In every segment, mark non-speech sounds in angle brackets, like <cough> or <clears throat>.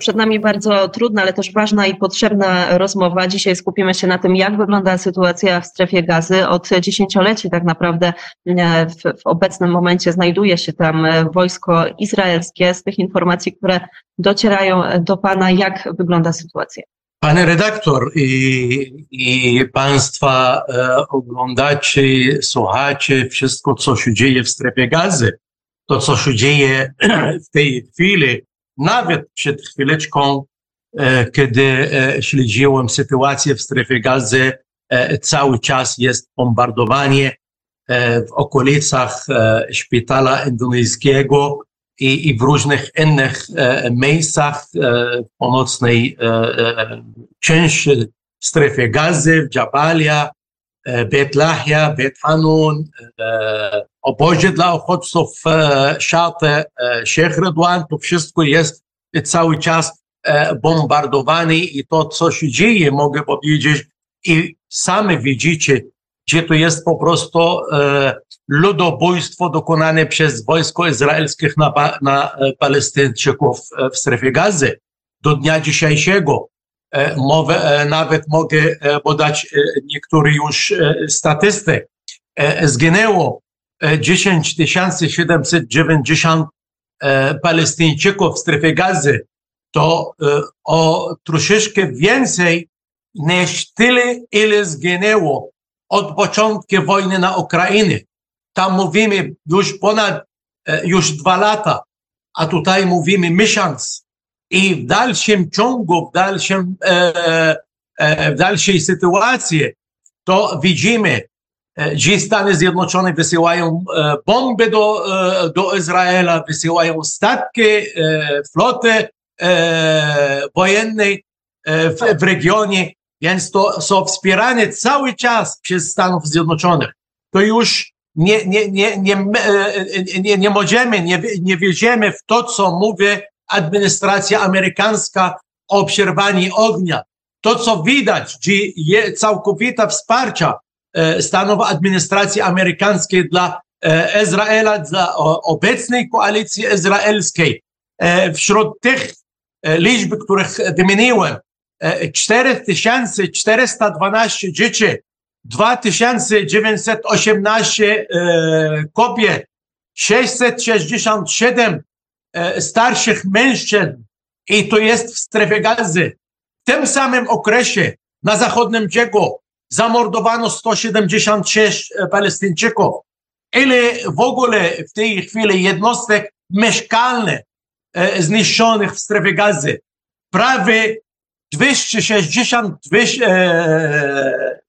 Przed nami bardzo trudna, ale też ważna i potrzebna rozmowa. Dzisiaj skupimy się na tym, jak wygląda sytuacja w strefie gazy. Od dziesięcioleci tak naprawdę e, w, w, obecnym momencie znajduje się tam wojsko izraelskie. Z tych informacji, które docierają do Pana, jak wygląda sytuacja? Panie redaktor i, i Państwa e, oglądacie, słuchacie wszystko, co się dzieje w strefie gazy. To, co się dzieje <clears throat> w tej chwili, nawet przed chwileczką, e, kiedy e, śledziłem sytuację w strefie gazy, e, cały czas jest bombardowanie w okolicach szpitala indonezyjskiego, i, i w różnych innych miejscach w północnej części strefy gazy, w Jabalia, e, Lahia, Bet Hanun, e, obozie dla uchodźców e, Szatę, e, Sheikh Redwan, to wszystko jest cały czas e, bombardowane i to, co się dzieje, mogę powiedzieć, i sami widzicie, gdzie to jest po prostu e, ludobójstwo dokonane przez wojsko izraelskie na, na e, Palestyńczyków e, w strefie gazy. Do dnia dzisiejszego e, mowę, nawet mogę podać niektóre już statystyk. Zginęło 10 790 Palestyńczyków w strefie gazy. To o troszeczkę więcej niż tyle, ile zginęło od początku wojny na Ukrainie. Tam mówimy już ponad, e, już dwa lata, a tutaj mówimy miesiąc. I w dalszym ciągu, w dalszym, e, e, w dalszej sytuacji, to widzimy, że Stany Zjednoczone wysyłają bomby do, do Izraela, wysyłają statki, floty wojennej w, w regionie, więc to są wspierane cały czas przez Stanów Zjednoczonych. To już nie, nie, nie, nie, nie, nie możemy, nie, nie wierzymy w to, co mówi administracja amerykańska o przerwaniu ognia. To, co widać, że jest całkowite wsparcie stanów administracji amerykańskiej dla Izraela, dla obecnej koalicji izraelskiej. Wśród tych liczb, których wymieniłem, 4412 dzieci 2918 e, kobiet, 667 e, starszych mężczyzn i to jest w strefie gazy. W tym samym okresie na zachodnim brzegu zamordowano 176 e, Palestyńczyków. Ile w ogóle w tej chwili jednostek mieszkalnych zniszczonych w strefie gazy? Prawie 260,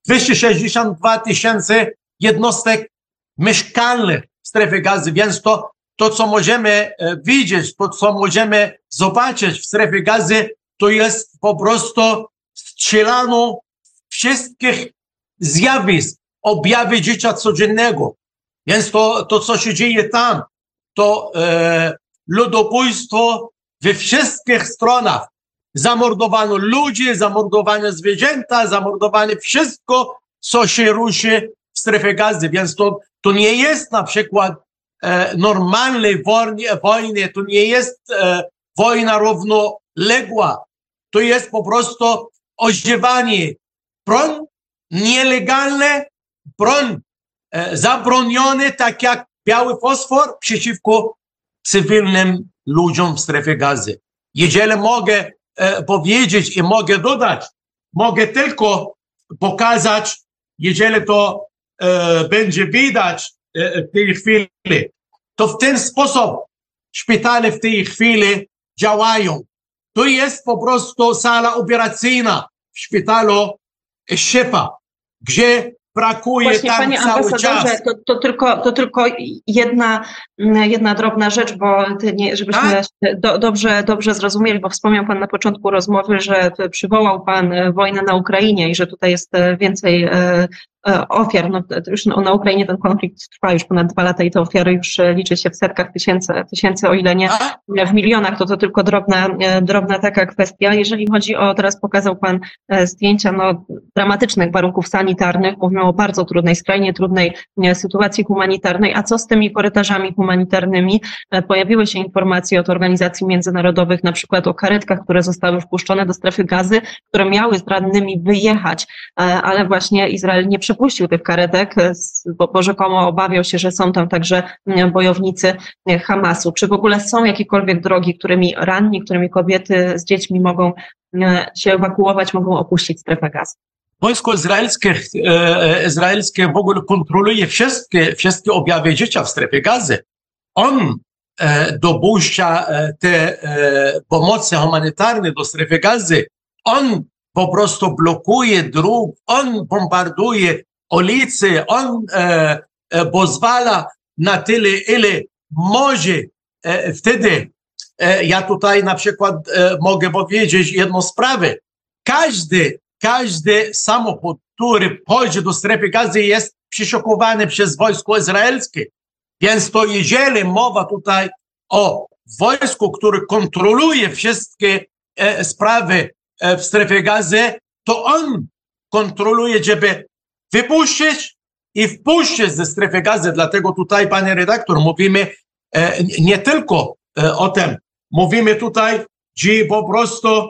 262 tysiące jednostek mieszkalnych w strefie gazy, więc to, to, co możemy e, widzieć, to, co możemy zobaczyć w strefie gazy, to jest po prostu strzelano wszystkich zjawisk, objawy życia codziennego. Więc to, to co się dzieje tam, to e, ludobójstwo we wszystkich stronach zamordowano ludzi, zamordowano zwierzęta, zamordowano wszystko, co się ruszy w strefie gazy. Więc to, to nie jest na przykład normalnej wojny, wojny, to nie jest e, wojna równoległa. To jest po prostu ożywanie broń nielegalne, broń e, zabronione, tak jak biały fosfor przeciwko cywilnym ludziom w strefie gazy. Jeżeli mogę e, powiedzieć i mogę dodać, mogę tylko pokazać, jeżeli to e, będzie widać e, w tej chwili, to w ten sposób szpitale w tej chwili działają. To jest po prostu sala operacyjna w szpitalu Szepa, gdzie brakuje Właśnie, tam panie cały czas. To, to, tylko, to tylko jedna, jedna drobna rzecz, bo nie, żebyśmy Tak? do, dobrze, dobrze zrozumieli, bo wspomniał pan na początku rozmowy, że przywołał pan wojnę na Ukrainie i że tutaj jest więcej e, ofiar. No, już na Ukrainie ten konflikt trwa już ponad dwa lata i te ofiary już e, liczy się w setkach tysięcy, tysięcy o ile nie w milionach, to to tylko drobna, drobna taka kwestia. Jeżeli chodzi o, teraz pokazał Pan zdjęcia no, dramatycznych warunków sanitarnych, mówimy o bardzo trudnej, skrajnie trudnej sytuacji humanitarnej, a co z tymi korytarzami humanitarnymi? Pojawiły się informacje od organizacji międzynarodowych, na przykład o karetkach, które zostały wpuszczone do strefy gazy, które miały z rannymi wyjechać, e, ale właśnie Izrael nie przepuścił tych karetek, e, bo, bo rzekomo obawiał się, że są tam także bojownicy e, Hamasu. Czy w ogóle są jakiekolwiek drogi, którymi ranni, którymi kobiety z dziećmi mogą się ewakuować, mogą opuścić strefę gazy? Wojsko izraelskie, izraelskie w ogóle kontroluje wszystkie, wszystkie objawy życia w strefie gazy. On dopuszcza te pomocy humanitarne do strefy gazy. On po prostu blokuje dróg, on bombarduje ulice, on e, e, pozwala na tyle, ile może. E, wtedy e, ja tutaj na przykład e, mogę powiedzieć jedną sprawę. Każdy, każdy samochód, który pójdzie do strefy gazy jest przeszukowany przez wojsko izraelskie. Więc to jeżeli mowa tutaj o wojsku, które kontroluje wszystkie e, sprawy w strefie gazy, to on kontroluje, żeby wypuścić i wpuścić ze strefy gazy. Dlatego tutaj, panie redaktor, mówimy e, nie tylko e, o tym, mówimy tutaj, że po prostu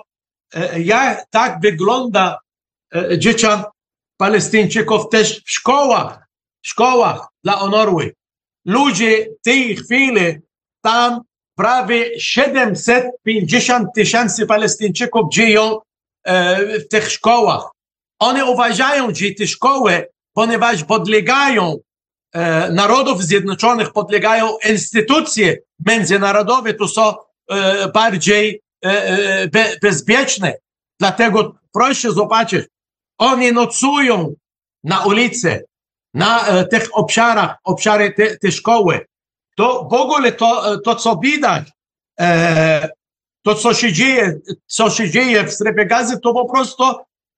jak tak wygląda dzieciom Palestyńczyków też w szkołach, w szkołach dla Onorły. Ludzie w tej chwili tam prawie 750 tysięcy Palestyńczyków dzieją e, w tych szkołach. One uważają, że te szkoły, ponieważ podlegają e, Narodów Zjednoczonych, podlegają instytucje międzynarodowe, to są e, bardziej bezpieczne. Dlatego proszę zobaczyć, oni nocują na ulicy, na tych obszarach, obszary te, te szkoły to w ogóle to, to co widać, e, to co się dzieje, co się dzieje w strefie gazy, to po prostu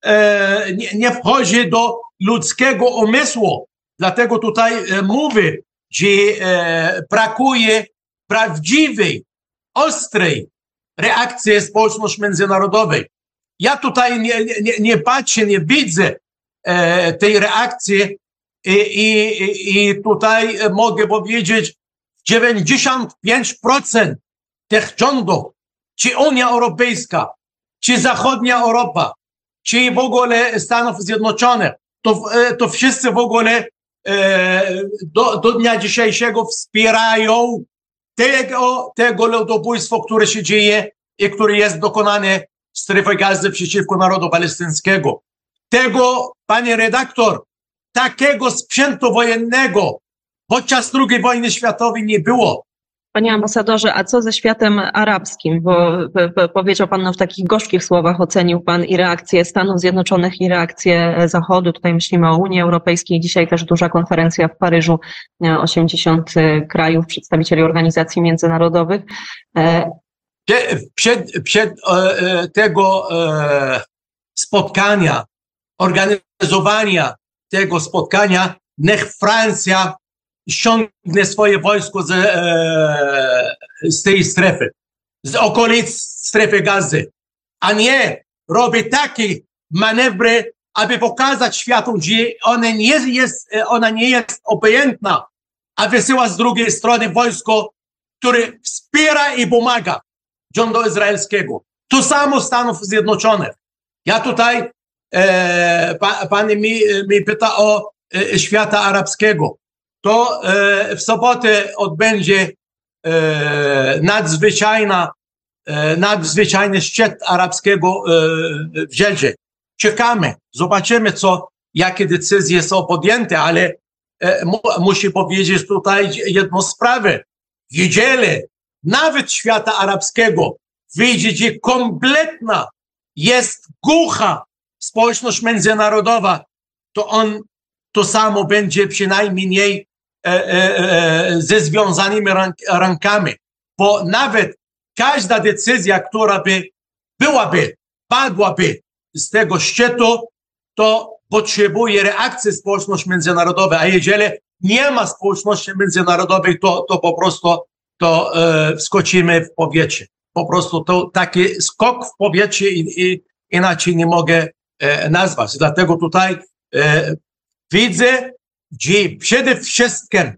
e, nie, nie wchodzi do ludzkiego umysłu. Dlatego tutaj e, mówię, że e, brakuje prawdziwej, ostrej reakcji społeczności międzynarodowej. Ja tutaj nie, nie, nie patrzę, nie widzę e, tej reakcji i, i, i tutaj mogę powiedzieć, 95% tych rządów, czy Unia Europejska, czy Zachodnia Europa, czy w ogóle Stanów Zjednoczonych, to, e, to wszyscy w ogóle e, do, do dnia dzisiejszego wspierają tego, tego ludobójstwa, które się dzieje i które jest dokonane w strefie gazy przeciwko narodu palestyńskiego. Tego, panie redaktor, takiego sprzętu wojennego, podczas II wojny światowej nie było. Panie ambasadorze, a co ze światem arabskim? Bo powiedział Pan no, w takich gorzkich słowach, ocenił Pan i reakcję Stanów Zjednoczonych, i reakcję Zachodu. Tutaj myślimy o Unii Europejskiej. Dzisiaj też duża konferencja w Paryżu, 80 krajów, przedstawicieli organizacji międzynarodowych. E, przed, przed e, tego e, spotkania, organizowania tego spotkania, niech Francja ściągnie swoje wojsko z, e, z tej strefy, z okolic strefy gazy, a nie robi takie manewry, aby pokazać światu, że ona nie jest, ona nie jest obojętna, a wysyła z drugiej strony wojsko, które wspiera i pomaga rządu izraelskiego. To samo Stanów Zjednoczonych. Ja tutaj, e, pa, pani mi, mi pyta o e, świata arabskiego to e, w sobotę odbędzie e, nadzwyczajna, e, nadzwyczajny szczyt arabskiego w Żeldzie. Czekamy, zobaczymy, co, jakie decyzje są podjęte, ale musi powiedzieć tutaj jedną sprawę. Jeżeli nawet świata arabskiego widzi, że kompletna jest głucha społeczność międzynarodowa, to on to samo będzie przynajmniej ze związanymi rękami, bo nawet każda decyzja, która by byłaby, padłaby z tego szczytu, to potrzebuje reakcji społeczności międzynarodowej, a jeżeli nie ma społeczności międzynarodowej, to, to po prostu to e, wskoczymy w powietrze. Po prostu to taki skok w powietrze i, i inaczej nie mogę e, nazwać. Dlatego tutaj e, widzę, że przede wszystkim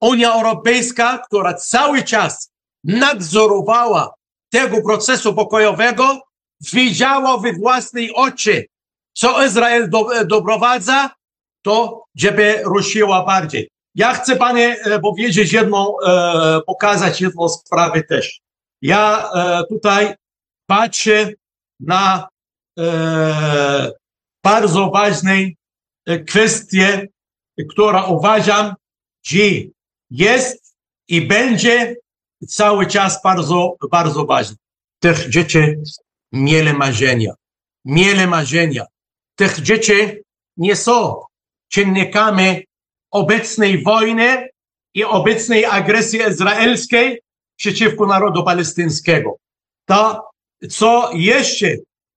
Unia Europejska, która cały czas nadzorowała tego procesu pokojowego, widziała we własnej oczy, co Izrael do, doprowadza, to żeby ruszyła bardziej. Ja chcę panie e, powiedzieć jedną, e, pokazać jedną sprawę też. Ja e, tutaj patrzę na e, bardzo ważnej e, kwestię, która uważam, że jest i będzie cały czas bardzo, bardzo ważna. Tych dzieci mieli marzenia. Mieli marzenia. Tych dzieci nie są czynnikami obecnej wojny i obecnej agresji izraelskiej przeciwko narodu palestyńskiego. To, co jeszcze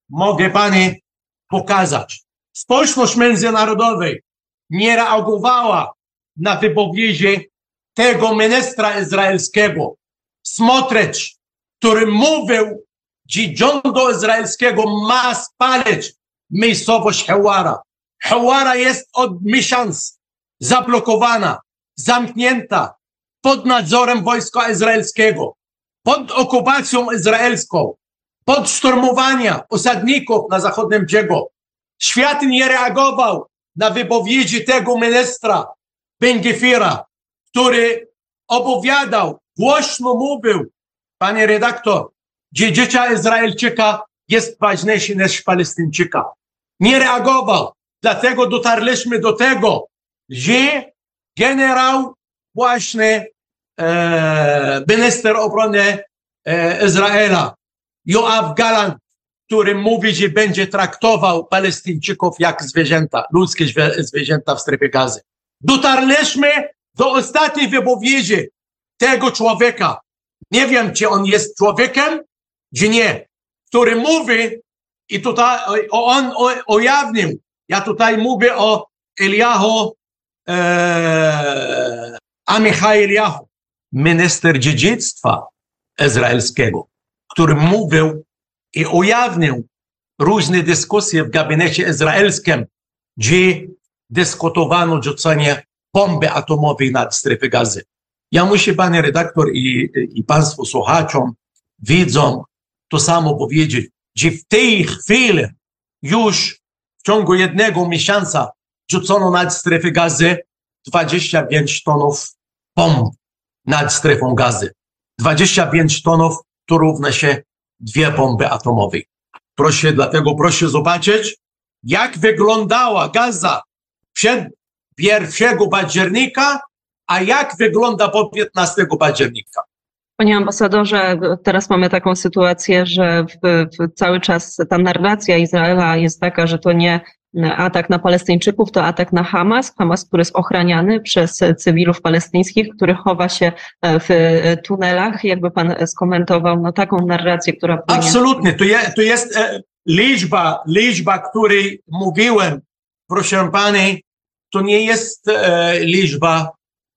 mogę Pani pokazać. Społeczność międzynarodowa nie reagowała na wypowiedzi tego ministra izraelskiego, Smotrycz, który mówił, że rządu izraelskiego ma spalić miejscowość Hewara. Hewara jest od miesiąca zablokowana, zamknięta pod nadzorem wojska izraelskiego, pod okupacją izraelską, pod szturmowania osadników na zachodnim brzegu. Świat nie reagował na wypowiedzi tego ministra Bengifira, który opowiadał, głośno mówił, panie redaktor, że dziecka Izraelczyka jest ważniejszy niż Palestyńczyka. Nie reagował. Dlatego dotarliśmy do tego, że generał właśnie e, minister obrony e, Izraela, Joab Galant, który mówi, że będzie traktował Palestyńczyków jak zwierzęta, ludzkie zwierzęta w strefie gazy. Dotarliśmy do ostatniej wypowiedzi tego człowieka. Nie wiem, czy on jest człowiekiem, czy nie, który mówi i tutaj on ujawnił, ja tutaj mówię o Eliahu e, Amichai Eliahu, minister dziedzictwa izraelskiego, który mówił i ujawnił różne dyskusje w gabinecie izraelskim, gdzie dyskutowano rzucenie bomby atomowej nad strefę gazy. Ja muszę, panie redaktor i, i państwu słuchaczom, widzom, to samo powiedzieć, że w tej chwili już w ciągu jednego miesiąca rzucono nad strefę gazy 25 tonów bomb nad strefą gazy. 25 tonów to równa się dwie bomby atomowej. Proszę, dlatego proszę zobaczyć, jak wyglądała Gaza przed 1 października, a jak wygląda po 15 października. Panie ambasadorze, teraz mamy taką sytuację, że w, w cały czas ta narracja Izraela jest taka, że to nie atak na Palestyńczyków, to atak na Hamas. Hamas, który jest ochraniany przez cywilów palestyńskich, który chowa się w tunelach. Jakby pan skomentował no, taką narrację, która. Absolutnie. To, je, to jest e, liczba, liczba, której mówiłem, proszę pani, to nie jest e, liczba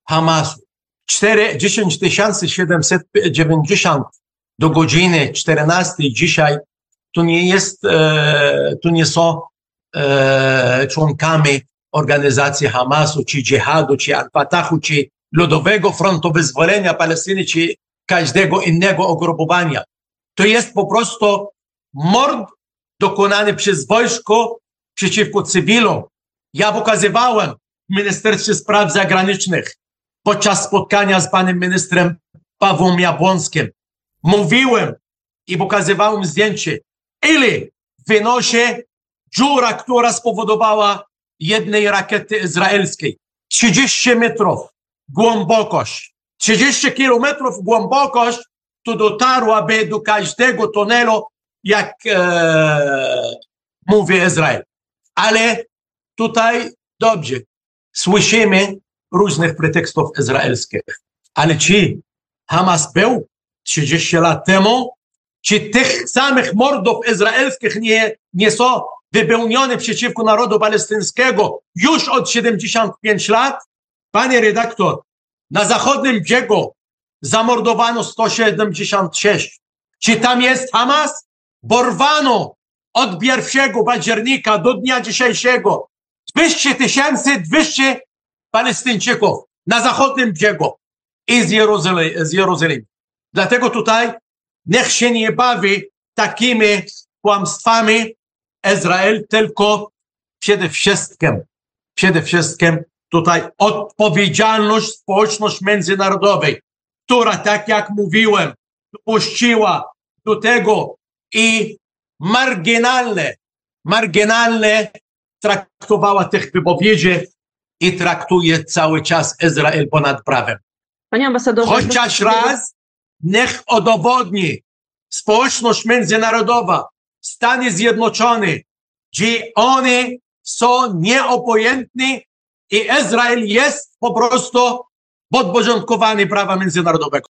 Hamasu. 4, 10 790 do godziny 14 dzisiaj to nie jest, e, to nie są e, członkami organizacji Hamasu, czy dżihadu, czy Al-Fatahu, czy Ludowego Frontu Wyzwolenia Palestyny, czy każdego innego ugrupowania. To jest po prostu mord dokonany przez wojsko przeciwko cywilom. Ja pokazywałem w Ministerstwie Spraw Zagranicznych podczas spotkania z panem ministrem Pawłem Jabłonskim. Mówiłem i pokazywałem zdjęcie, ile wynosi dziura, która spowodowała jednej rakiety izraelskiej. 30 metrów głębokość. 30 kilometrów głębokość to dotarłaby do każdego tunelu, jak e, mówi Izrael. Ale tutaj dobrze, słyszymy różnych pretekstów izraelskich. Ale czy Hamas był 30 lat temu, czy tych samych mordów izraelskich nie, nie są wypełnione przeciwko narodu palestyńskiego już od 75 lat? Panie redaktor, na zachodnim brzegu zamordowano 176. Czy tam jest Hamas? Borwano od 1 października do dnia dzisiejszego 200 tysięcy 200 Palestyńczyków na zachodnim brzegu i z, Jerozolimy. z Jerozolimy. Dlatego tutaj niech się nie bawi takimi kłamstwami Izrael, tylko przede wszystkim, przede wszystkim tutaj odpowiedzialność społeczności międzynarodowej, która, tak jak mówiłem, dopuściła do tego i marginalne, marginalne traktowała tych wypowiedzi i traktuje cały czas Izrael ponad prawem. Panie ambasadorze. Chociaż raz niech udowodni społeczność międzynarodowa, Stany Zjednoczone, że oni są nieobojętni i Izrael jest po prostu podporządkowany prawa międzynarodowego.